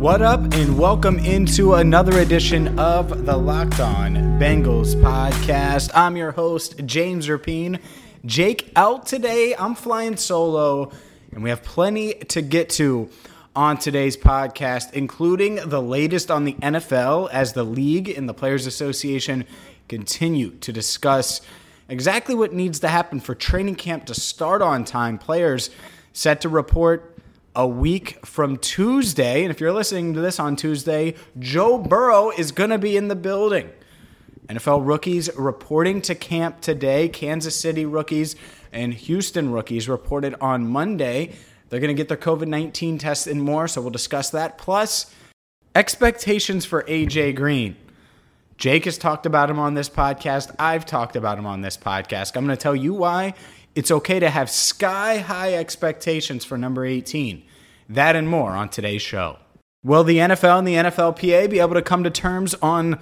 What up, and welcome into another edition of the Locked On Bengals podcast. I'm your host, James Rapien. Jake out today. I'm flying solo, and we have plenty to get to on today's podcast, including the latest on the NFL as the league and the Players Association continue to discuss exactly what needs to happen for training camp to start on time. Players set to report a week from Tuesday. And if you're listening to this on Tuesday, Joe Burrow is going to be in the building. NFL rookies reporting to camp today. Kansas City rookies and Houston rookies reported on Monday. They're going to get their COVID 19 tests and more, so we'll discuss that. Plus, expectations for AJ Green. Jake has talked about him on this podcast. I've talked about him on this podcast. I'm going to tell you why it's okay to have sky high expectations for number 18. That and more on today's show. Will the NFL and the NFLPA be able to come to terms on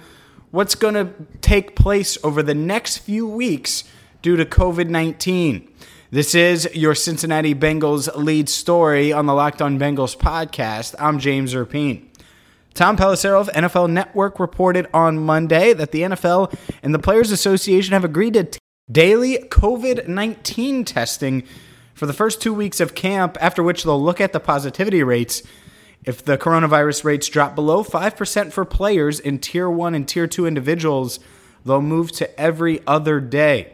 what's going to take place over the next few weeks due to COVID 19? This is your Cincinnati Bengals lead story on the Locked On Bengals podcast. I'm James Rapien. Tom Pelissero of NFL Network reported on Monday that the NFL and the Players Association have agreed to daily COVID 19 testing for the first two weeks of camp, after which they'll look at the positivity rates. If the coronavirus rates drop below 5% for players in tier one and tier two individuals, they'll move to every other day.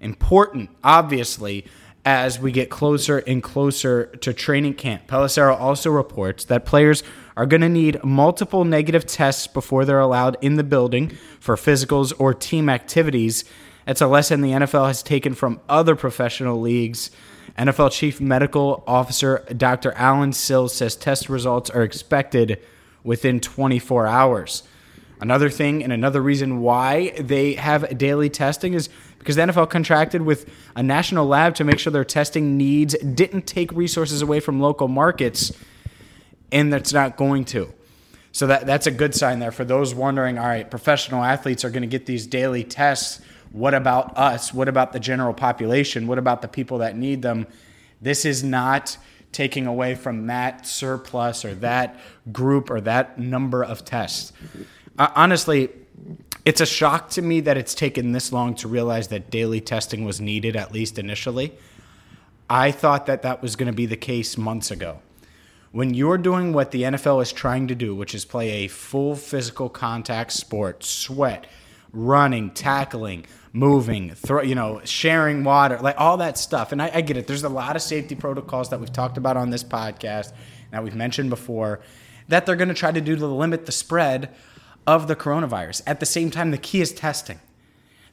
Important, obviously, as we get closer and closer to training camp. Pelissero also reports that players are going to need multiple negative tests before they're allowed in the building for physicals or team activities it's a lesson the NFL has taken from other professional leagues. NFL Chief Medical Officer Dr. Allen Sills says test results are expected within 24 hours. Another thing and another reason why they have daily testing is because the NFL contracted with a national lab to make sure their testing needs didn't take resources away from local markets, and that's not going to. So that, that's a good sign there for those wondering all right, professional athletes are going to get these daily tests what about us? What about the general population? What about the people that need them? This is not taking away from that surplus or that group or that number of tests. Uh, honestly, it's a shock to me that it's taken this long to realize that daily testing was needed, at least initially. I thought that that was going to be the case months ago. When you're doing what the NFL is trying to do, which is play a full physical contact sport, sweat, running, tackling, moving, throw, you know, sharing water, like all that stuff. And I, I, get it. There's a lot of safety protocols that we've talked about on this podcast that we've mentioned before that they're going to try to do to limit the spread of the coronavirus. At the same time, the key is testing.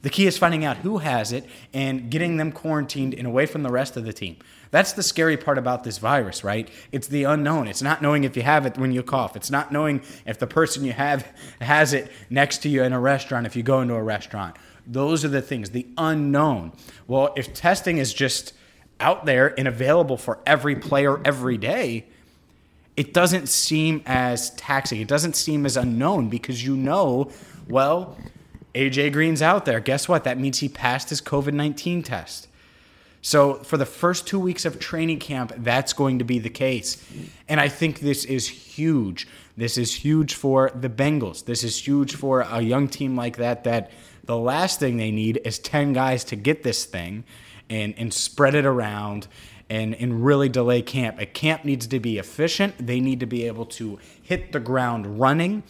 The key is finding out who has it and getting them quarantined and away from the rest of the team. That's the scary part about this virus, right? It's the unknown. It's not knowing if you have it when you cough. It's not knowing if the person you have has it next to you in a restaurant if you go into a restaurant. Those are the things, the unknown. Well, if testing is just out there and available for every player every day, it doesn't seem as taxing. It doesn't seem as unknown because you know, well, AJ Green's out there. Guess what? That means he passed his COVID 19 test. So, for the first two weeks of training camp, that's going to be the case. And I think this is huge. This is huge for the Bengals. This is huge for a young team like that, that the last thing they need is 10 guys to get this thing and, and spread it around and, and really delay camp. A camp needs to be efficient, they need to be able to hit the ground running.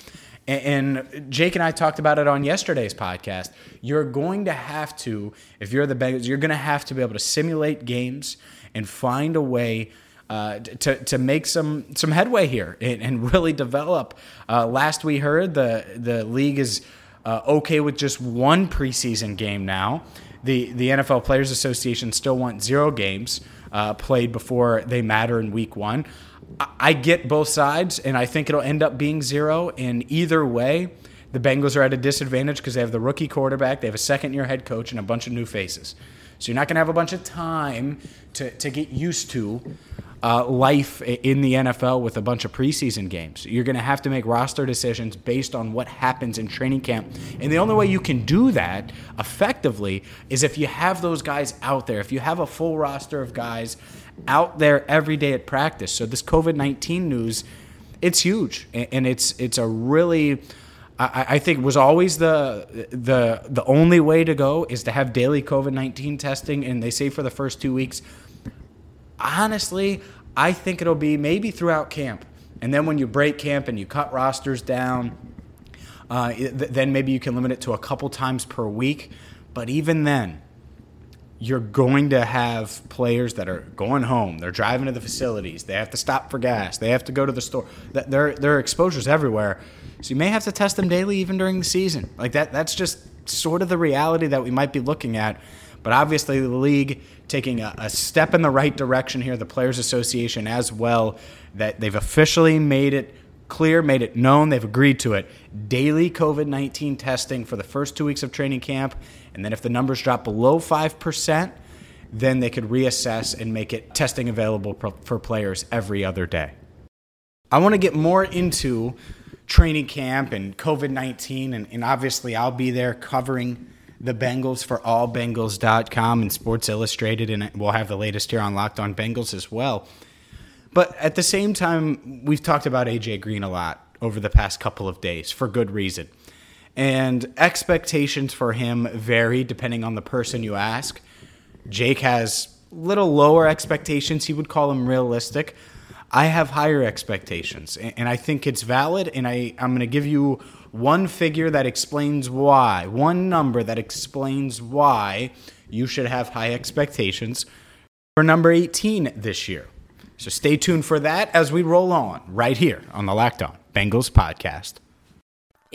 And Jake and I talked about it on yesterday's podcast. You're going to have to, if you're the Bengals, you're going to have to be able to simulate games and find a way uh, to to make some some headway here and, and really develop. Uh, last we heard, the the league is uh, okay with just one preseason game now. The the NFL Players Association still want zero games. uh, played before they matter in week one. I, get both sides, and I think it'll end up being zero. And either way, the Bengals are at a disadvantage because they have the rookie quarterback, they have a second year head coach, and a bunch of new faces. So you're not going to have a bunch of time to, to get used to uh, life in the NFL with a bunch of preseason games. You're going to have to make roster decisions based on what happens in training camp. And the only way you can do that effectively is if you have those guys out there, if you have a full roster of guys out there every day at practice. So this COVID 19 news, it's huge. And it's, it's a really I, I think was always the the the only way to go is to have daily COVID nineteen testing, and they say for the first two weeks. Honestly, I think it'll be maybe throughout camp, and then when you break camp and you cut rosters down, uh, then maybe you can limit it to a couple times per week. But even then, you're going to have players that are going home. They're driving to the facilities. They have to stop for gas. They have to go to the store. There, there are exposures everywhere. So you may have to test them daily even during the season. Like that that's just sort of the reality that we might be looking at. But obviously the league taking a, a step in the right direction here, the Players Association as well, that they've officially made it clear, made it known, they've agreed to it. Daily COVID 19 testing for the first two weeks of training camp. And then if the numbers drop below 5%, then they could reassess and make it testing available for players every other day. I want to get more into training camp and COVID 19. And, and, obviously, I'll be there covering the Bengals for allbengals.com and Sports Illustrated. And we'll have the latest here on Locked On Bengals as well. But at the same time, we've talked about AJ Green a lot over the past couple of days for good reason. And expectations for him vary depending on the person you ask. Jake has little lower expectations. He would call them realistic. I have higher expectations, and I think it's valid. And I, I'm going to give you one figure that explains why, one number that explains why you should have high expectations for number 18 this year. So stay tuned for that as we roll on right here on the Locked On Bengals podcast.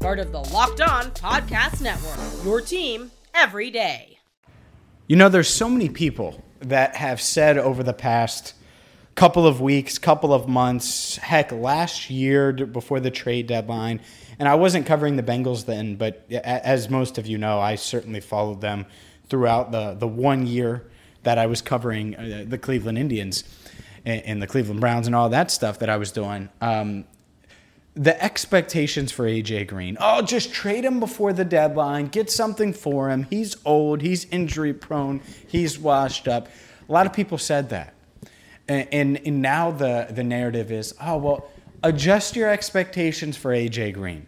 part of the Locked On Podcast Network. Your team every day. You know, there's so many people that have said over the past couple of weeks, couple of months, heck, last year before the trade deadline, and I wasn't covering the Bengals then, but as most of you know, I certainly followed them throughout the, the one year that I was covering uh, the Cleveland Indians and, and, the Cleveland Browns and all that stuff that I was doing. Um, the expectations for AJ Green. Oh, just trade him before the deadline. Get something for him. He's old. He's injury prone. He's washed up. A lot of people said that. And, and, and now the, the narrative is oh, well, adjust your expectations for AJ Green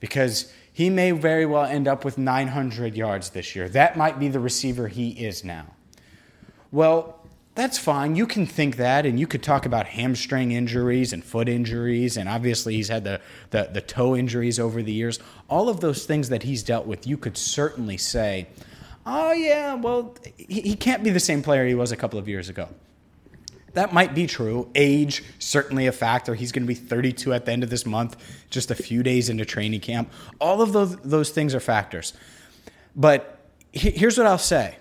because he may very well end up with 900 yards this year. That might be the receiver he is now. Well, that's fine. You can think that, and you could talk about hamstring injuries and foot injuries, and obviously he's had the, the, the toe injuries over the years. All of those things that he's dealt with, you could certainly say, oh, yeah, well, he, he can't be the same player he was a couple of years ago. That might be true. Age, certainly a factor. He's going to be 32 at the end of this month, just a few days into training camp. All of those, those things are factors. But here's what I'll say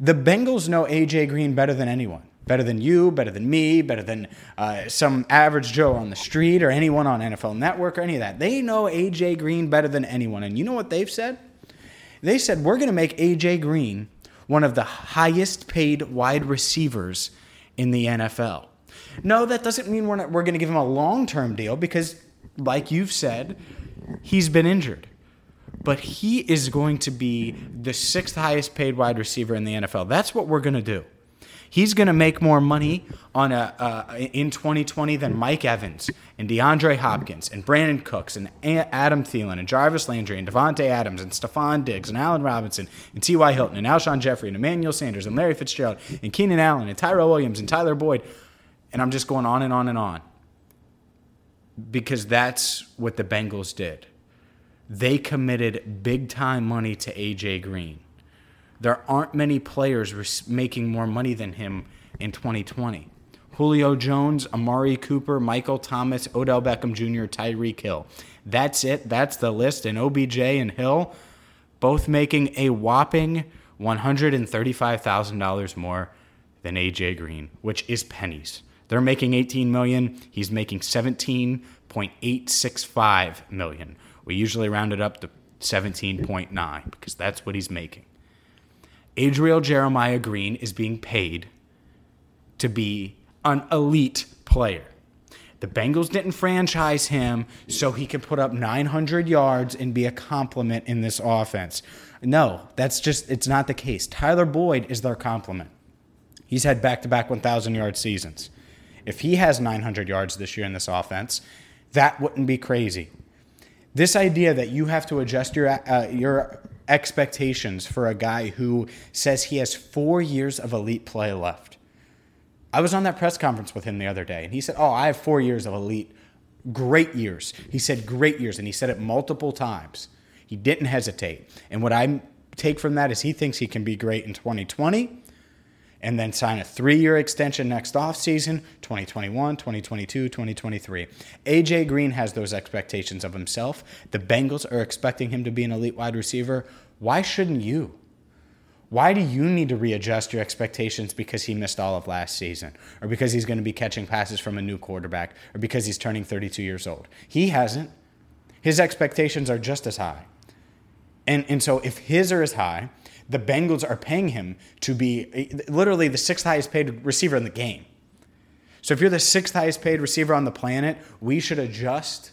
the Bengals know A.J. Green better than anyone. better than you, better than me, better than uh, some average Joe on the street or anyone on NFL Network or any of that. They know AJ Green better than anyone. And you know what they've said? They said, we're going to make AJ Green one of the highest paid wide receivers in the NFL. No, that doesn't mean we're, we're going to give him a long term deal because, like you've said, he's been injured. But he is going to be the sixth highest paid wide receiver in the NFL. That's what we're going to do. He's going to make more money on a uh, in 2020 than Mike Evans and DeAndre Hopkins and Brandin Cooks and Adam Thielen and Jarvis Landry and Davante Adams and Stefon Diggs and Allen Robinson and T.Y. Hilton and Alshon Jeffery and Emmanuel Sanders and Larry Fitzgerald and Keenan Allen and Tyrell Williams and Tyler Boyd. And I'm just going on and on and on. Because that's what the Bengals did. They committed big time money to A.J. Green. There aren't many players making more money than him in 2020. Julio Jones, Amari Cooper, Michael Thomas, Odell Beckham Jr., Tyreek Hill. That's it. That's the list. And OBJ and Hill both making a whopping $135,000 more than AJ Green, which is pennies. They're making 18 million, he's making 17.865 million. We usually round it up to 17.9 because that's what he's making. Adriel Jeremiah Green is being paid to be an elite player. The Bengals didn't franchise him so he could put up 900 yards and be a complement in this offense. No, that's just, it's not the case. Tyler Boyd is their complement. He's had back to back 1,000 yard seasons. If he has 900 yards this year in this offense, that wouldn't be crazy. This idea that you have to adjust your, uh, your expectations for a guy who says he has four years of elite play left. I was on that press conference with him the other day, and he said, Oh, I have four years of elite, great years. He said, Great years, and he said it multiple times. He didn't hesitate. And what I take from that is he thinks he can be great in 2020 and then sign a three year extension next offseason 2021, 2022, 2023. AJ Green has those expectations of himself. The Bengals are expecting him to be an elite wide receiver. Why shouldn't you? Why do you need to readjust your expectations because he missed all of last season, or because he's going to be catching passes from a new quarterback, or because he's turning 32 years old? He hasn't. His expectations are just as high. And, and so if his are as high, the Bengals are paying him to be literally the sixth highest paid receiver in the game. So if you're the sixth highest paid receiver on the planet, we should adjust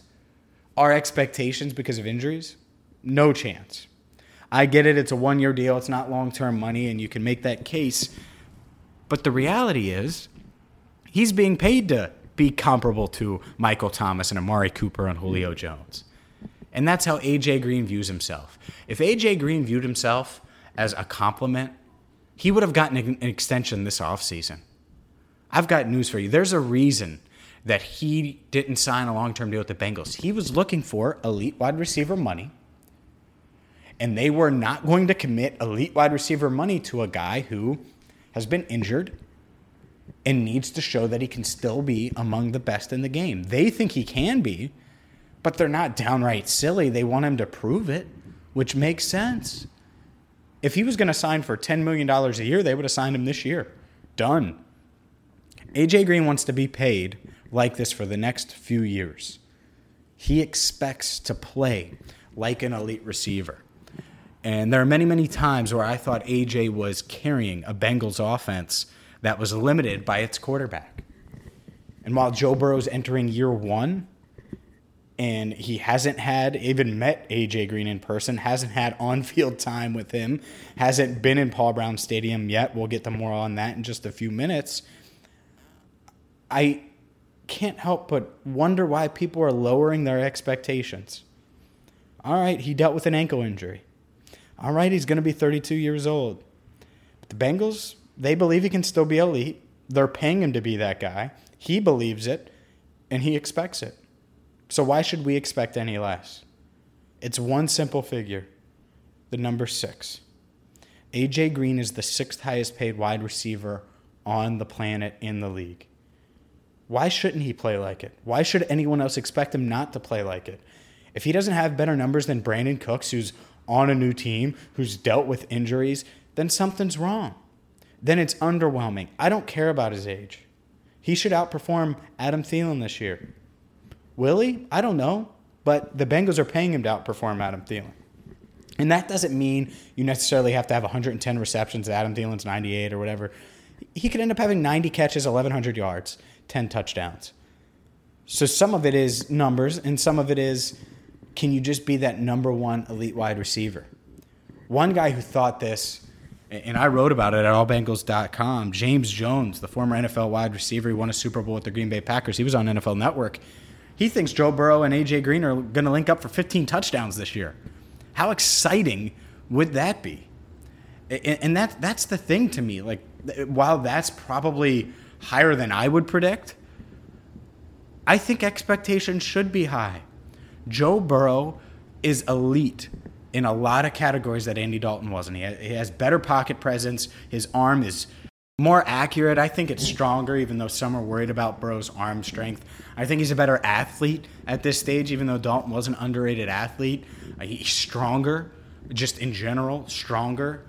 our expectations because of injuries? No chance. I get it, it's a one year deal, it's not long term money, and you can make that case. But the reality is, he's being paid to be comparable to Michael Thomas and Amari Cooper and Julio Jones. And that's how AJ Green views himself. If AJ Green viewed himself as a complement, he would have gotten an extension this offseason. I've got news for you. There's a reason that he didn't sign a long term deal with the Bengals. He was looking for elite wide receiver money, and they were not going to commit elite wide receiver money to a guy who has been injured and needs to show that he can still be among the best in the game. They think he can be, but they're not downright silly. They want him to prove it, which makes sense. If he was going to sign for $10 million a year, they would have signed him this year. Done. AJ Green wants to be paid like this for the next few years. He expects to play like an elite receiver. And there are many, many times where I thought AJ was carrying a Bengals offense that was limited by its quarterback. And while Joe Burrow's entering year one, and he hasn't had even met AJ Green in person, hasn't had on-field time with him, hasn't been in Paul Brown Stadium yet. We'll get to more on that in just a few minutes. I can't help but wonder why people are lowering their expectations. All right, he dealt with an ankle injury. All right, he's going to be 32 years old. But the Bengals, they believe he can still be elite. They're paying him to be that guy. He believes it, and he expects it. So why should we expect any less? It's one simple figure the number six. AJ Green is the sixth highest paid wide receiver on the planet in the league. Why shouldn't he play like it? Why should anyone else expect him not to play like it? If he doesn't have better numbers than Brandin Cooks, who's on a new team, who's dealt with injuries, then something's wrong. then it's underwhelming. I don't care about his age. He should outperform Adam Thielen this year. Will he? I don't know. But the Bengals are paying him to outperform Adam Thielen. And that doesn't mean you necessarily have to have 110 receptions. Adam Thielen's 98 or whatever. He could end up having 90 catches, 1,100 yards, 10 touchdowns. So some of it is numbers, and some of it is can you just be that number one elite wide receiver? One guy who thought this, and I wrote about it at allbengals.com, James Jones, the former NFL wide receiver, he won a Super Bowl with the Green Bay Packers. He was on NFL Network. He thinks Joe Burrow and AJ Green are going to link up for 15 touchdowns this year. How exciting would that be? And that that's the thing to me. Like while that's probably higher than I would predict, I think expectations should be high. Joe Burrow is elite in a lot of categories that Andy Dalton wasn't. He has better pocket presence. His arm is more accurate. I think it's stronger, even though some are worried about Burrow's arm strength. I think he's a better athlete at this stage, even though Dalton was an underrated athlete. Uh, he's stronger, just in general, stronger.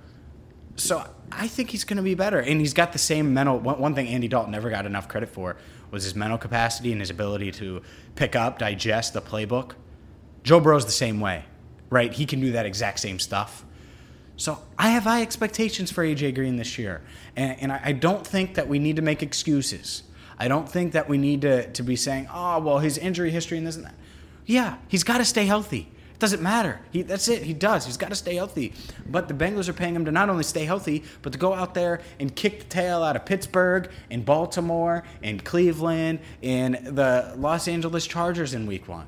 So I think he's going to be better. And he's got the same mental. One thing Andy Dalton never got enough credit for was his mental capacity and his ability to pick up, digest the playbook. Joe Burrow's the same way, right? He can do that exact same stuff. So I have high expectations for AJ Green this year. And, and I, don't think that we need to make excuses. I don't think that we need to, to be saying, oh, well, his injury history and this and that. Yeah, he's got to stay healthy. It doesn't matter. He, that's it. He does. He's got to stay healthy. But the Bengals are paying him to not only stay healthy, but to go out there and kick the tail out of Pittsburgh and Baltimore and Cleveland and the Los Angeles Chargers in week one.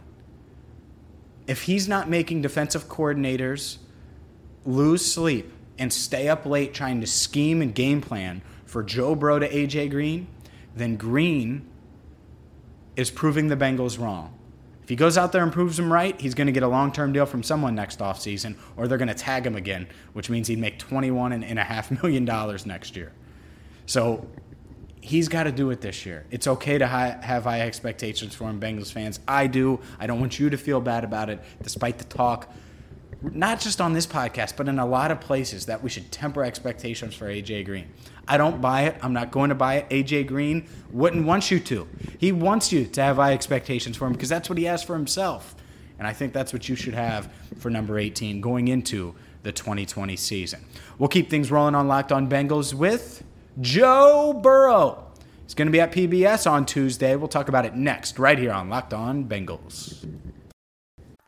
If he's not making defensive coordinators lose sleep and stay up late trying to scheme and game plan for Joe Burrow to AJ Green, then Green is proving the Bengals wrong. If he goes out there and proves them right, he's going to get a long term deal from someone next offseason, or they're going to tag him again, which means he'd make $21.5 million next year. So he's got to do it this year. It's okay to high, have high expectations for him, Bengals fans. I do. I don't want you to feel bad about it, despite the talk not just on this podcast, but in a lot of places that we should temper expectations for AJ Green. I don't buy it. I'm not going to buy it. AJ Green wouldn't want you to. He wants you to have high expectations for him because that's what he has for himself. And I think that's what you should have for number 18 going into the 2020 season. We'll keep things rolling on Locked On Bengals with Joe Burrow. He's going to be at PBS on Tuesday. We'll talk about it next, right here on Locked On Bengals.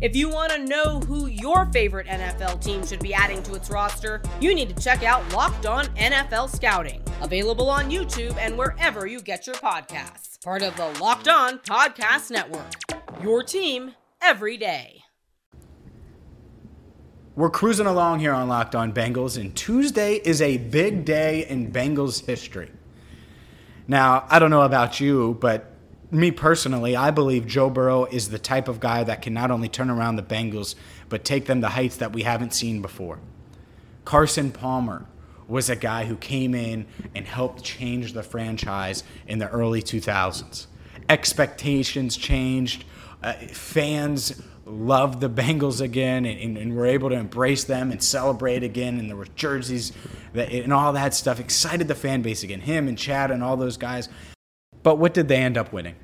If you want to know who your favorite NFL team should be adding to its roster, you need to check out Locked On NFL Scouting, available on YouTube and wherever you get your podcasts. Part of the Locked On Podcast Network. Your team every day. We're cruising along here on Locked On Bengals, and Tuesday is a big day in Bengals history. Now, I don't know about you, but me personally, I believe Joe Burrow is the type of guy that can not only turn around the Bengals, but take them to heights that we haven't seen before. Carson Palmer was a guy who came in and helped change the franchise in the early 2000s. Expectations changed. Uh, fans loved the Bengals again and, and, and, were able to embrace them and celebrate again. And there were jerseys that, and all that stuff excited the fan base again. Him and Chad and all those guys. But what did they end up winning?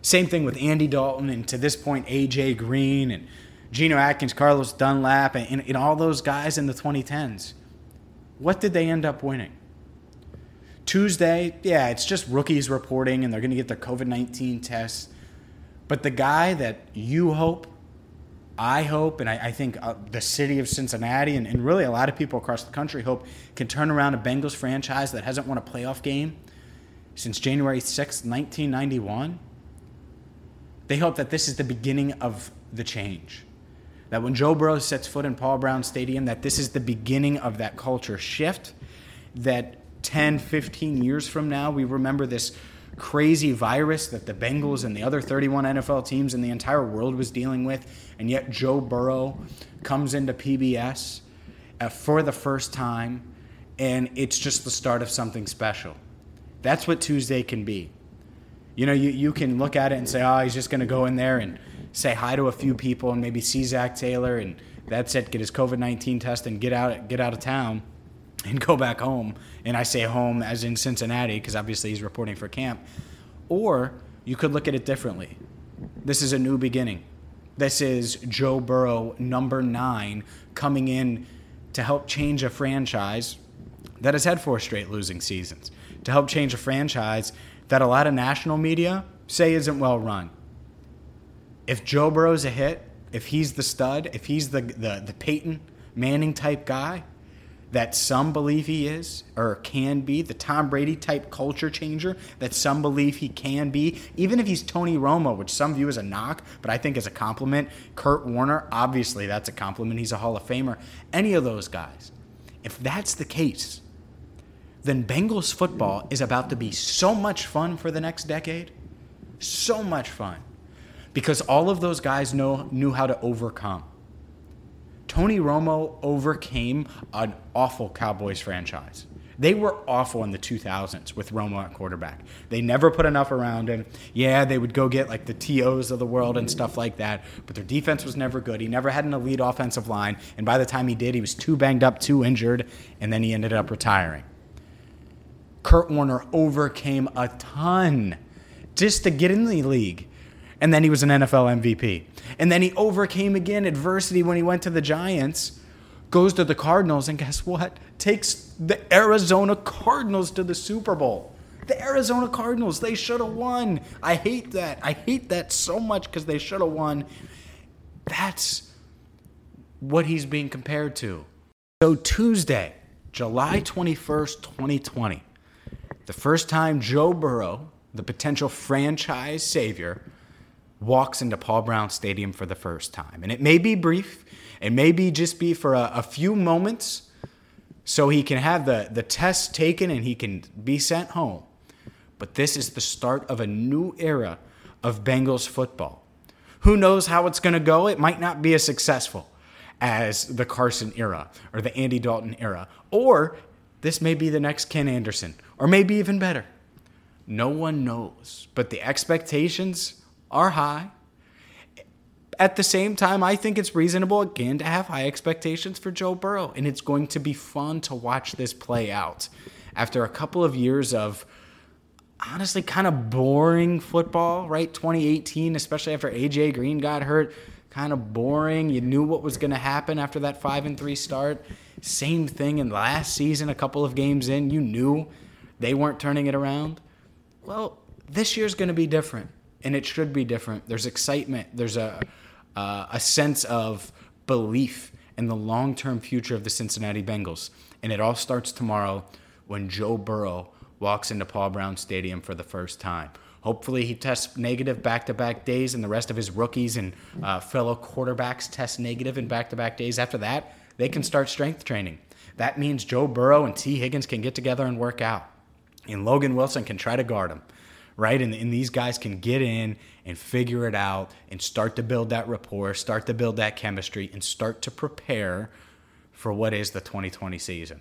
Same thing with Andy Dalton and to this point AJ Green and Geno Atkins, Carlos Dunlap, and, and all those guys in the 2010s. What did they end up winning? Tuesday, yeah, it's just rookies reporting and they're going to get their COVID 19 tests. But the guy that you hope, I hope, and I, I think uh, the city of Cincinnati and, and really a lot of people across the country hope can turn around a Bengals franchise that hasn't won a playoff game since January 6, 1991, they hope that this is the beginning of the change. That when Joe Burrow sets foot in Paul Brown Stadium, that this is the beginning of that culture shift. That 10, 15 years from now, we remember this crazy virus that the Bengals and the other 31 NFL teams in the entire world was dealing with, and yet Joe Burrow comes into PBS uh, for the first time, and it's just the start of something special. That's what Tuesday can be. You know, you, you can look at it and say, oh, he's just going to go in there and say hi to a few people and maybe see Zac Taylor and that's it, get his COVID 19 test and get out, get out of town and go back home. And I say home as in Cincinnati because obviously he's reporting for camp. Or you could look at it differently. This is a new beginning. This is Joe Burrow, number nine, coming in to help change a franchise that has had four straight losing seasons, to help change a franchise that a lot of national media say isn't well run. If Joe Burrow's a hit, if he's the stud, if he's the, the, the Peyton Manning type guy, that some believe he is or can be, the Tom Brady type culture changer that some believe he can be, even if he's Tony Romo, which some view as a knock, but I think as a compliment. Kurt Warner, obviously that's a compliment. He's a Hall of Famer. Any of those guys. If that's the case, then Bengals football is about to be so much fun for the next decade. So much fun. Because all of those guys know knew how to overcome. Tony Romo overcame an awful Cowboys franchise. They were awful in the 2000s with Romo at quarterback. They never put enough around him. Yeah, they would go get like the TOs of the world and stuff like that, but their defense was never good. He never had an elite offensive line, and by the time he did, he was too banged up, too injured, and then he ended up retiring. Kurt Warner overcame a ton just to get in the league and then he was an NFL MVP. And then he overcame again adversity when he went to the Giants, goes to the Cardinals, and guess what? Takes the Arizona Cardinals to the Super Bowl. The Arizona Cardinals, they should have won. I hate that. I hate that so much because they should have won. That's what he's being compared to. So, Tuesday, July 21st, 2020, the first time Joe Burrow, the potential franchise savior, walks into Paul Brown Stadium for the first time. And it may be brief, it may be just be for a, a few moments so he can have the, the test taken and he can be sent home. But this is the start of a new era of Bengals football. Who knows how it's going to go? It might not be as successful as the Carson era or the Andy Dalton era. Or this may be the next Ken Anderson, or maybe even better. No one knows. But the expectations are high. At the same time, I think it's reasonable again to have high expectations for Joe Burrow, and it's going to be fun to watch this play out. After a couple of years of honestly kind of boring football, right? 2018, especially after AJ Green got hurt, kind of boring. You knew what was going to happen after that 5 and 3 start. Same thing in last season, a couple of games in, you knew they weren't turning it around. Well, this year's going to be different and it should be different. There's excitement. There's a uh, a sense of belief in the long term future of the Cincinnati Bengals, and it all starts tomorrow when Joe Burrow walks into Paul Brown Stadium for the first time. Hopefully, he tests negative back to back days, and the rest of his rookies and uh, fellow quarterbacks test negative in back to back days. After that, they can start strength training. That means Joe Burrow and Tee Higgins can get together and work out, and Logan Wilson can try to guard him right? And, and these guys can get in and figure it out and start to build that rapport, start to build that chemistry, and start to prepare for what is the 2020 season.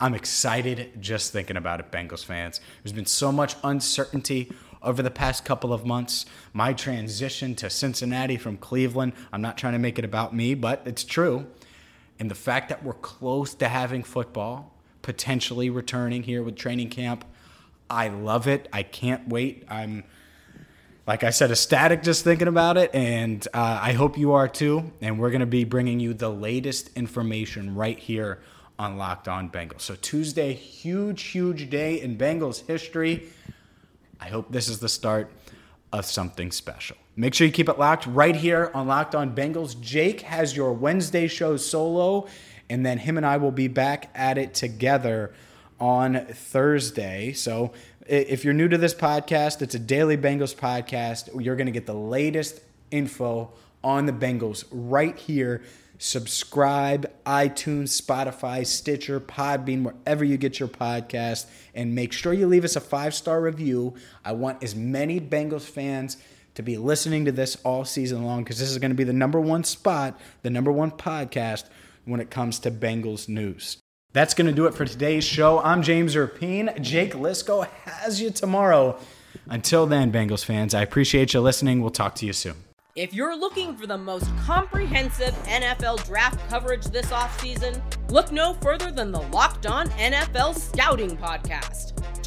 I'm excited just thinking about it, Bengals fans. There's been so much uncertainty over the past couple of months. My transition to Cincinnati from Cleveland, I'm not trying to make it about me, but it's true. And the fact that we're close to having football, potentially returning here with training camp, I love it. I can't wait. I'm, like I said, ecstatic just thinking about it. And uh, I hope you are too. And we're going to be bringing you the latest information right here on Locked On Bengals. So, Tuesday, huge, huge day in Bengals history. I hope this is the start of something special. Make sure you keep it locked right here on Locked On Bengals. Jake has your Wednesday show solo, and then him and I will be back at it together on Thursday. So if you're new to this podcast, it's a daily Bengals podcast. You're going to get the latest info on the Bengals right here. Subscribe, iTunes, Spotify, Stitcher, Podbean, wherever you get your podcast. And make sure you leave us a five star review. I want as many Bengals fans to be listening to this all season long because this is going to be the number one spot, the number one podcast when it comes to Bengals news. That's going to do it for today's show. I'm James Rapien. Jake Liscow has you tomorrow. Until then, Bengals fans, I appreciate you listening. We'll talk to you soon. If you're looking for the most comprehensive NFL draft coverage this offseason, look no further than the Locked On NFL Scouting Podcast.